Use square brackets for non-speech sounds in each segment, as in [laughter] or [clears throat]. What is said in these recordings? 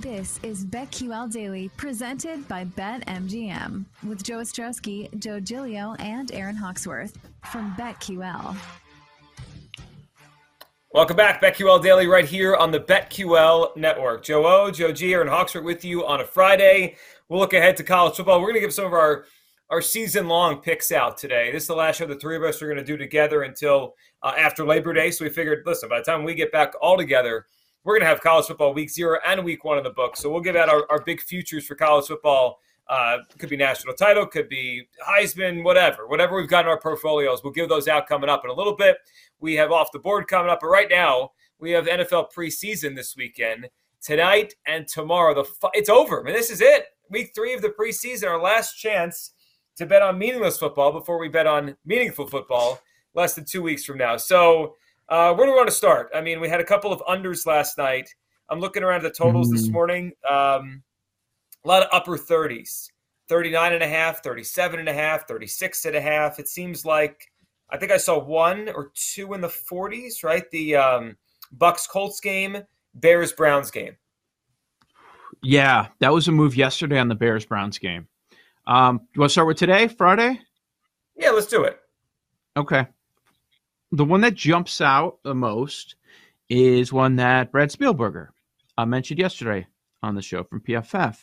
This is BetQL Daily, presented by BetMGM, with Joe Ostrowski, Joe Giglio, and Aaron Hawksworth from BetQL. Welcome back, BetQL Daily, right here on the BetQL Network. Joe O, Joe G, Aaron Hawksworth with you on a Friday. We'll look ahead to college football. We're going to give some of our our season long picks out today. This is the last show the three of us are going to do together until uh, after Labor Day. So we figured, listen, by the time we get back all together, we're going to have college football week zero and week one in the book. So we'll give out our, our big futures for college football. Uh, could be national title, could be Heisman, whatever, whatever we've got in our portfolios. We'll give those out coming up in a little bit. We have off the board coming up, but right now we have NFL preseason this weekend, tonight and tomorrow. The it's over. I mean, this is it. Week three of the preseason, our last chance to bet on meaningless football before we bet on meaningful football less than two weeks from now. So uh, where do we want to start? I mean, we had a couple of unders last night. I'm looking around at the totals mm-hmm. this morning. Um, a lot of upper 30s 39 and a half, 37 and a half, 36 and a half. It seems like I think I saw one or two in the 40s, right? The um, Bucks Colts game, Bears Browns game. Yeah, that was a move yesterday on the Bears Browns game. Um, you want to start with today, Friday? Yeah, let's do it. Okay the one that jumps out the most is one that Brad Spielberger uh, mentioned yesterday on the show from PFF.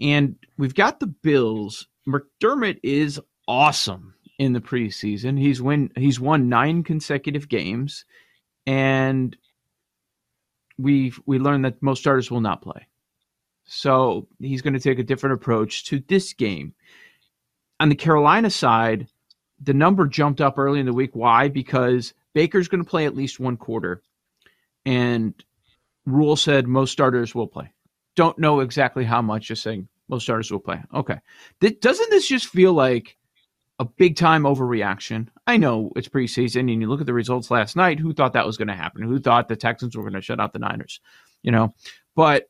And we've got the Bills. McDermott is awesome in the preseason. He's win he's won nine consecutive games, and we we learned that most starters will not play. So he's going to take a different approach to this game. On the Carolina side, the number jumped up early in the week. Why? Because Baker's going to play at least one quarter, and Rhule said most starters will play. Don't know exactly how much. Just saying most starters will play. Okay, doesn't this just feel like a big time overreaction? I know it's preseason, and you look at the results last night. Who thought that was going to happen? Who thought the Texans were going to shut out the Niners? You know, but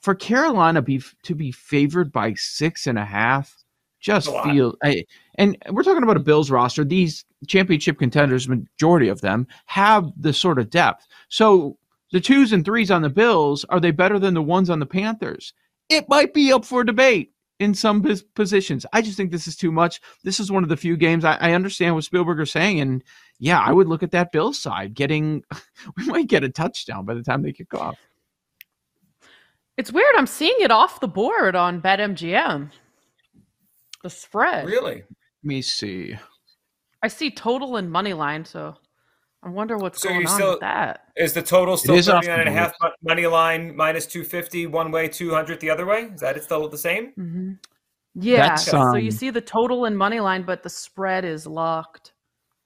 for Carolina be to be favored by six and a half just feel I, and we're talking about a Bills roster. These championship contenders, majority of them, have the sort of depth. So the twos and threes on the Bills, are they better than the ones on the Panthers? It might be up for debate in some positions. I just think this is too much. This is one of the few games I, I understand what Spielberger's saying, and yeah, I would look at that Bills side. Getting, [laughs] we might get a touchdown by the time they kick off. It's weird. I'm seeing it off the board on BetMGM. The spread. Really? Let me see. I see total and money line, so I wonder what's so going on still, with that. Is the total still 39 and a half money line minus 250 one way, 200 the other way? Is that it's still the same? Mm-hmm. Yeah. Um, so you see the total and money line, but the spread is locked.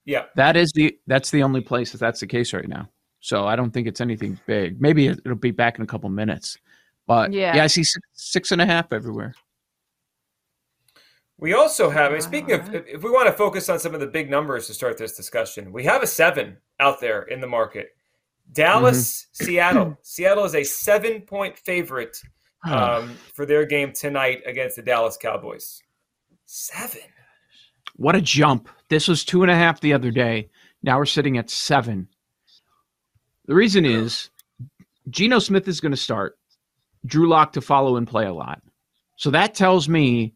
Yeah. That is the that's the only place that that's the case right now. So I don't think it's anything big. Maybe it'll be back in a couple minutes. But yeah, yeah I see six, six and a half everywhere. We also have, I mean, speaking of, if we want to focus on some of the big numbers to start this discussion, we have a seven out there in the market. Dallas, mm-hmm. [clears throat] Seattle. Seattle is a seven point favorite um, for their game tonight against the Dallas Cowboys. Seven. What a jump. This was two and a half the other day. Now we're sitting at seven. The reason is Geno Smith is going to start, Drew Lock to follow and play a lot. So that tells me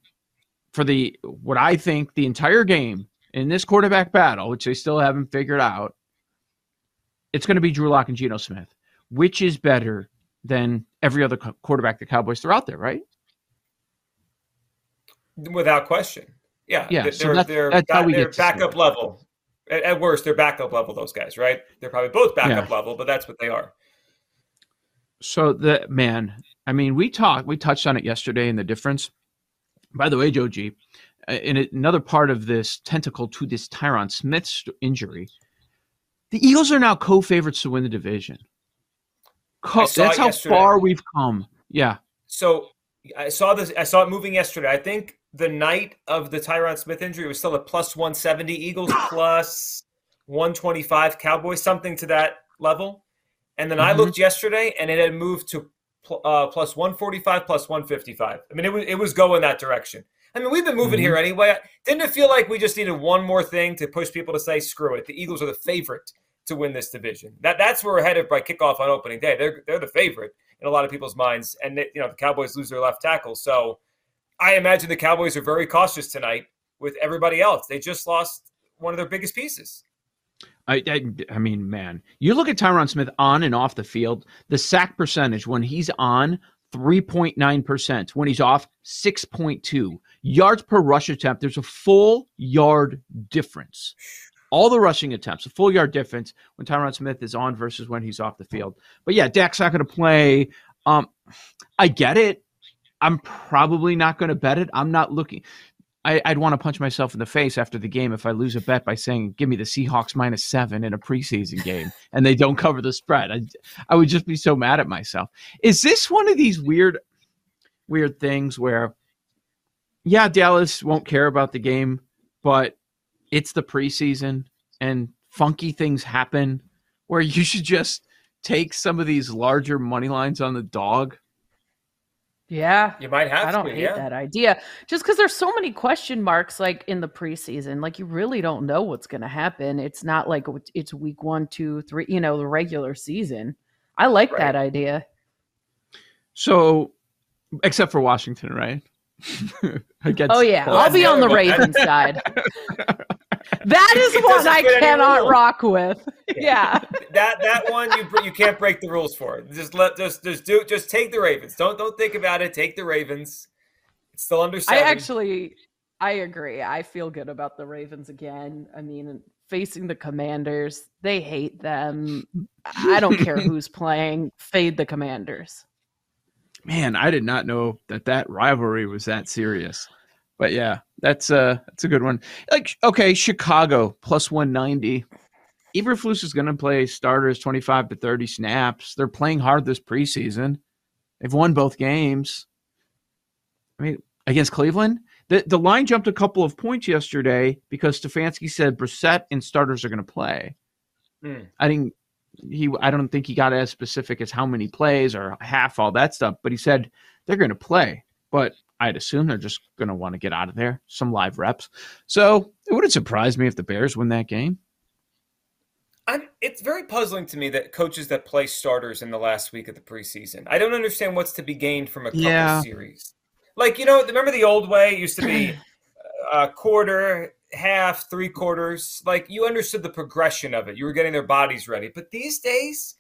for the what I think the entire game, in this quarterback battle, which they still haven't figured out, it's going to be Drew Lock and Geno Smith. Which is better than every other quarterback the Cowboys throw out there, right? Without question. Yeah. Yeah. They're, so that's, they're, that's how we they're get backup level. At, at worst, they're backup level, those guys, right? They're probably both backup Yeah. level, but that's what they are. So the man, I mean, we talked, we touched on it yesterday, and the difference. By the way, Joe G, uh, in another part of this tentacle to this Tyron Smith injury, the Eagles are now co-favorites to win the division. Co- that's how yesterday. far we've come. Yeah, So I saw this. I saw it moving yesterday. I think the night of the Tyron Smith injury it was still a plus 170 Eagles, [coughs] plus 125 Cowboys, something to that level. And then I Mhm. looked yesterday, and it had moved to uh, plus 145, plus 155. I mean, it was it was going that direction. I mean, we've been moving here anyway. Didn't it feel like we just needed one more thing to push people to say, "Screw it"? The Eagles are the favorite to win this division. That that's where we're headed by kickoff on opening day. They're they're the favorite in a lot of people's minds, and you know the Cowboys lose their left tackle. So I imagine the Cowboys are very cautious tonight with everybody else. They just lost one of their biggest pieces. I, I, I mean, man, you look at Tyron Smith on and off the field, the sack percentage when he's on, 3.9%. When he's off, 6.2. Yards per rush attempt, there's a full yard difference. All the rushing attempts, a full yard difference when Tyron Smith is on versus when he's off the field. But yeah, Dak's not going to play. Um, I get it. I'm probably not going to bet it. I'm not looking. I, I'd want to punch myself in the face after the game if I lose a bet by saying, "Give me the Seahawks minus seven in a preseason game," [laughs] and they don't cover the spread. I, I would just be so mad at myself. Is this one of these weird, weird things where, yeah, Dallas won't care about the game, but it's the preseason and funky things happen where you should just take some of these larger money lines on the dog. Yeah. You might have I don't to. hate yeah. that idea. Just because there's so many question marks, like in the preseason, like you really don't know what's going to happen. It's not like it's- it's week one, two, three, you know, the regular season. I like that idea. So, except for Washington, right? [laughs] Against Oh yeah, Well, I'll be on the other one. Ravens side. [laughs] That is It one I cannot rock with. Yeah. [laughs] that that one you you can't break the rules for. Just let just just do just take the Ravens. Don't don't think about it. Take the Ravens. It's still under I actually I agree. I feel good about the Ravens again. I mean, facing the Commanders, they hate them. I don't care [laughs] who's playing. Fade the Commanders. Man, I did not know that that rivalry was that serious. But yeah, that's uh that's a good one. Like okay, Chicago plus 190. Eberflus is going to play starters 25 to 30 snaps. They're playing hard this preseason. They've won both games. I mean, against Cleveland, the the line jumped a couple of points yesterday because Stefanski said Brissett and starters are going to play. Hmm. I didn't he I don't think he got as specific as how many plays or half all that stuff, but he said they're going to play. But I'd assume they're just going to want to get out of there, some live reps. So it wouldn't surprise me if the Bears win that game. I'm, it's very puzzling to me that coaches that play starters in the last week of the preseason. I don't understand what's to be gained from a couple Yeah. series. Like you know, remember the old way it used to be [clears throat] a quarter, half, three quarters. Like you understood the progression of it. You were getting their bodies ready. But these days,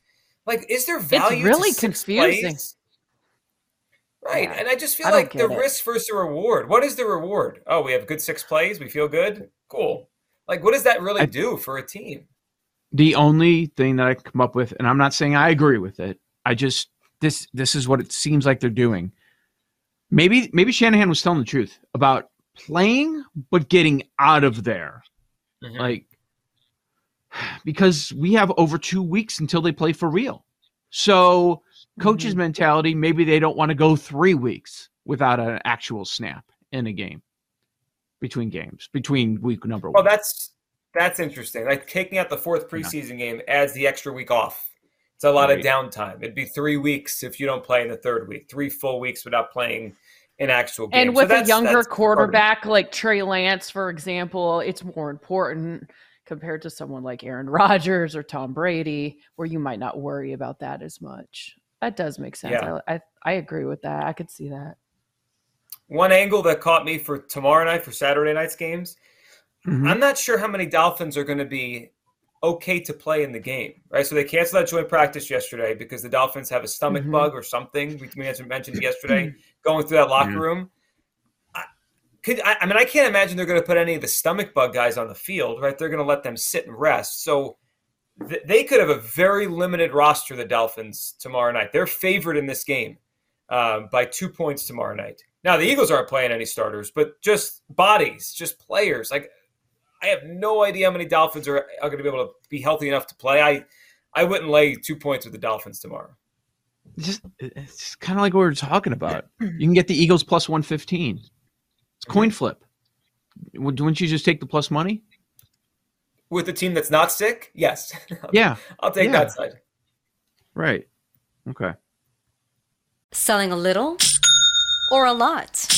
like, is there value? to really confusing. plays? Right, Yeah, and I just feel I like the it. risk versus the reward. What is the reward? Oh, we have good six plays. We feel good. Cool. Like, what does that really I- do for a team? The only thing that I can come up with, and I'm not saying I agree with it, I just this this is what it seems like they're doing. Maybe maybe Shanahan was telling the truth about playing but getting out of there. Mhm. Like because we have over two weeks until they play for real. So coach's mentality, maybe they don't want to go three weeks without an actual snap in a game between games, between week number Oh, one. that's that's interesting. Like taking out the fourth preseason game adds the extra week off. It's a lot Right. of downtime. It'd be three weeks if you don't play in the third week. Three full weeks without playing an actual game. And So with a younger that's part of it. quarterback like Trey Lance, for example, it's more important compared to someone like Aaron Rodgers or Tom Brady, where you might not worry about that as much. That does make sense. Yeah. I, I I agree with that. I could see that. One angle that caught me for tomorrow night for Saturday night's games. Mm-hmm. I'm not sure how many Dolphins are going to be okay to play in the game, right? So they canceled that joint practice yesterday because the Dolphins have a stomach mm-hmm. bug or something. We mentioned yesterday [clears throat] going through that locker room. I, could I, I mean I can't imagine they're going to put any of the stomach bug guys on the field, right? They're going to let them sit and rest. So th- they could have a very limited roster. The Dolphins tomorrow night. They're favored in this game um, by two points tomorrow night. Now the Eagles aren't playing any starters, but just bodies, just players. Like I have no idea how many Dolphins are, are going to be able to be healthy enough to play. I I wouldn't lay two points with the Dolphins tomorrow. Just it's kind of like what we were talking about. You can get the Eagles plus one fifteen. It's coin mm-hmm. flip. Wouldn't you just take the plus money? With a team that's not sick, yes. [laughs] Yeah, I'll take yeah. that side. Right. Okay. Selling a little or a lot.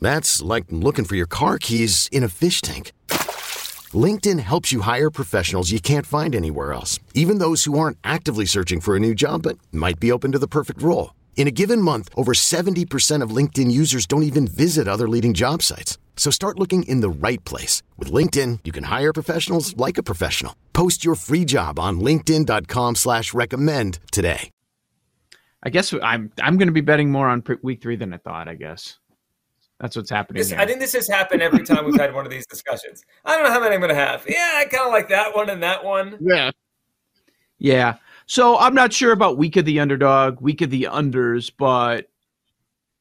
That's like looking for your car keys in a fish tank. LinkedIn helps you hire professionals you can't find anywhere else, even those who aren't actively searching for a new job but might be open to the perfect role. In a given month, over 70% of LinkedIn users don't even visit other leading job sites. So start looking in the right place. With LinkedIn, you can hire professionals like a professional. Post your free job on linkedin.com slash recommend today. I guess I'm I'm going to be betting more on week three than I thought, I guess. That's what's happening. This, I think this has happened every time we've had one of these [laughs] discussions. I don't know how many I'm going to have. Yeah, I kind of like that one and that one. Yeah. Yeah. So I'm not sure about week of the underdog, week of the unders, but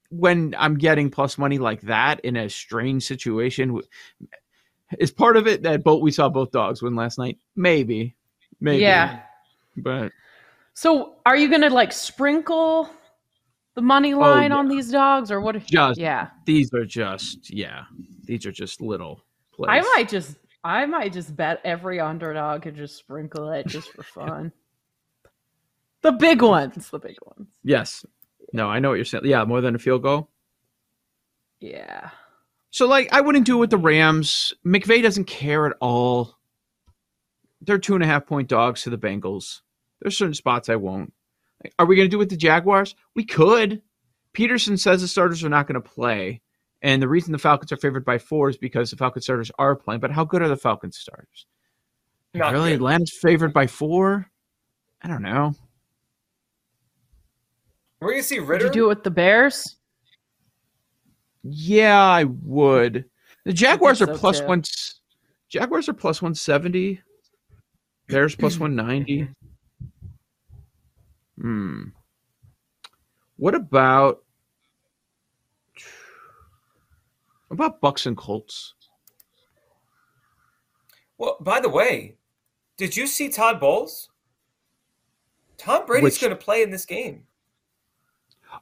when I'm getting plus money like that in a strange situation, is part of it that both we saw both dogs win last night? Maybe. Maybe. Yeah. But so are you going to like sprinkle the money oh, line oh, yeah. on these dogs or what? If, just yeah, these are just yeah, these are just little. Plays. I might just I might just bet every underdog and just sprinkle it just for [laughs] fun. the big ones, the big ones. Yes. No, I know what you're saying. Yeah, more than a field goal. Yeah. So like I wouldn't do it with the Rams. McVay doesn't care at all. They're two and a half point dogs to the Bengals. There's certain spots I won't. Are we going to do it with the Jaguars? We could. Pederson says the starters are not going to play. And the reason the Falcons are favored by four is because the Falcons starters are playing. But how good are the Falcons starters? Not really? Good. Atlanta's favored by four? I don't know. We're going to see Ridder. Would you do it with the Bears? Yeah, I would. The Jaguars are so plus one. Jaguars are plus 170. Bears plus 190. Mm-hmm. Hmm. What about what about Bucks and Colts? Well, by the way, did you see Todd Bowles? Tom Brady's Which... going to play in this game.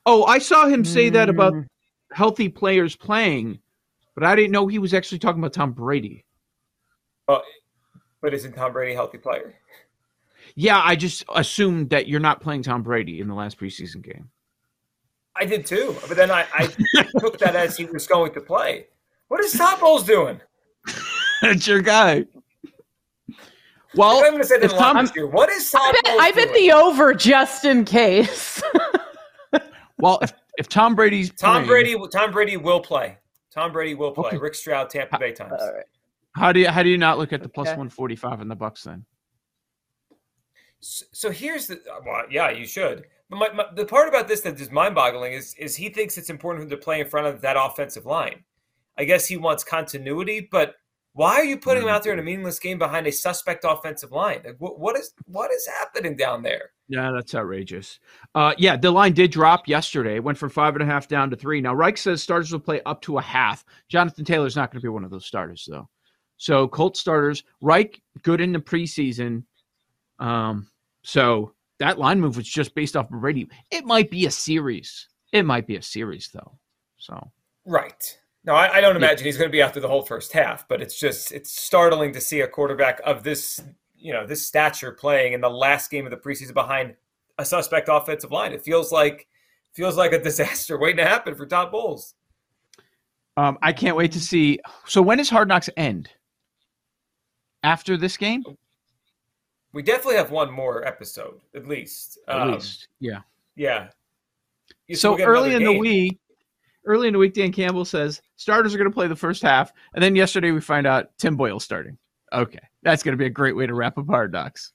Oh, I saw him say mm. that about mm. healthy players playing, but I didn't know he was actually talking about Tom Brady. Oh, but isn't Tom Brady a healthy player? [laughs] Yeah, I just assumed that you're not playing Tom Brady in the last preseason game. I did too, but then I, I [laughs] took that as he was going to play. What is Todd Bowles doing? [laughs] That's your guy. Well, I'm going to say the Tom- line this year. What is Todd I bet, Bowles I bet doing? the over just in case. [laughs] well, if, if Tom Brady's Tom playing- Brady. Tom Brady will play. Tom Brady will play. Okay. Rick Stroud, Tampa Bay Times. All right. how do you how do you not look at the Okay. 145 in the Bucks then? So, so here's the well, yeah, you should. But my, my, the part about this that is mind-boggling is is he thinks it's important for him to play in front of that offensive line. I guess he wants continuity, but why are you putting him out there in a meaningless game behind a suspect offensive line? Like, what, what is what is happening down there? Yeah, that's outrageous. Uh, yeah, the line did drop yesterday. It went from five and a half down to three. Now Reich says starters will play up to a half. Jonathan Taylor's not going to be one of those starters though. So Colt starters, Reich good in the preseason. Um, so that line move was just based off of Brady. It might be a series. It might be a series though. So Right. No, I, I don't Yeah. imagine he's going to be out through the whole first half, but it's just it's startling to see a quarterback of this you know this stature playing in the last game of the preseason behind a suspect offensive line. It feels like feels like a [laughs] disaster waiting to happen for Todd Bowles. um, I can't wait to see. So when does Hard Knocks end? After this game, We definitely have one more episode at least. at Um, least. Yeah. Yeah. You So early in another the week, early in the week, Dan Campbell says starters are going to play the first half, and then yesterday we find out Tim Boyle starting. Okay, that's going to be a great way to wrap up Hard Knocks.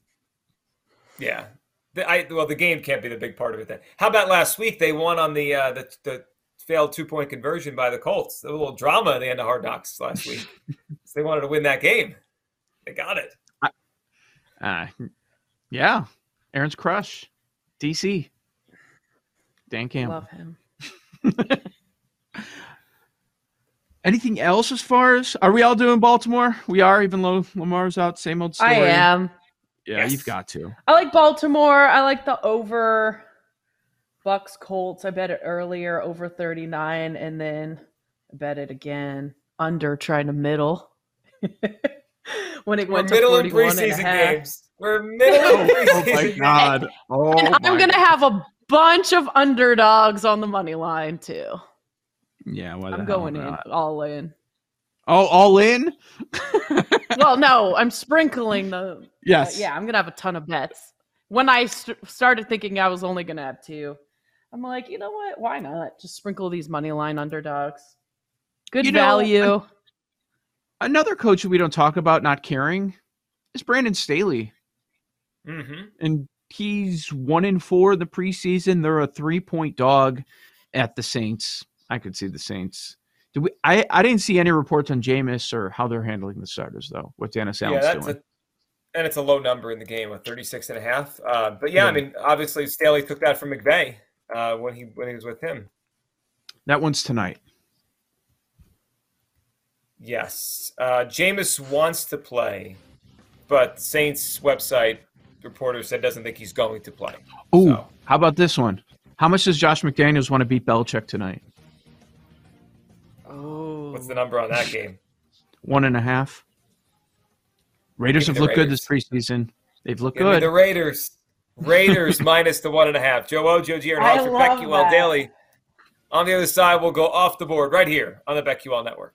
Yeah. The, I, well, the game can't be the big part of it then. How about last week? They won on the uh, the, the failed two point conversion by the Colts. A little drama at the end of Hard Knocks last week. So [laughs] they wanted to win that game. They got it. Uh, yeah, Aaron's crush, DC, Dan Campbell. Love him. [laughs] Anything else as far as are we all doing Baltimore? We are, even though Lamar's out. Same old story. I am. Yeah, Yes. you've got to. I like Baltimore. I like the over Bucks Colts. I bet it earlier over 39 and then I bet it again under trying to middle. [laughs] when it We're went to middle in 41 and a preseason half. games. We're middle in Oh preseason. my games. god! Oh And I'm going to have a bunch of underdogs on the money line too. Yeah, why the I'm going in not? all in. Oh, all in? [laughs] well, no, I'm sprinkling the. Yes. uh, yeah, I'm gonna have a ton of bets. When I st- started thinking I was only gonna have two, I'm like, you know what? Why not? Just sprinkle these money line underdogs. Good You know, value. Another coach we don't talk about not caring is Brandon Staley. Mhm. and he's one in four in the preseason. They're a three point dog at the Saints. I could see the Saints. Did we? I, I didn't see any reports on Jameis or how they're handling the starters though. What Dennis Yeah, Allen's that's doing. a, and it's a low number in the game, a 36 and a half. Uh, but yeah, I mean, obviously Staley took that from McVay uh, when he when he was with him. that one's tonight. Yes, uh, Jameis wants to play, but Saints website reporter said doesn't think he's going to play. Ooh, So- how about this one? How much does Josh McDaniels want to beat Belichick tonight? Oh, What's the number on that game? One and a half. Raiders have me the looked good this preseason. They've looked Give good. the Raiders. Raiders [laughs] minus the one and a half. Joe O, Joe G, and I Hawks for love BetQL that. Daily. On the other side, we'll go off the board right here on the BetQL Network.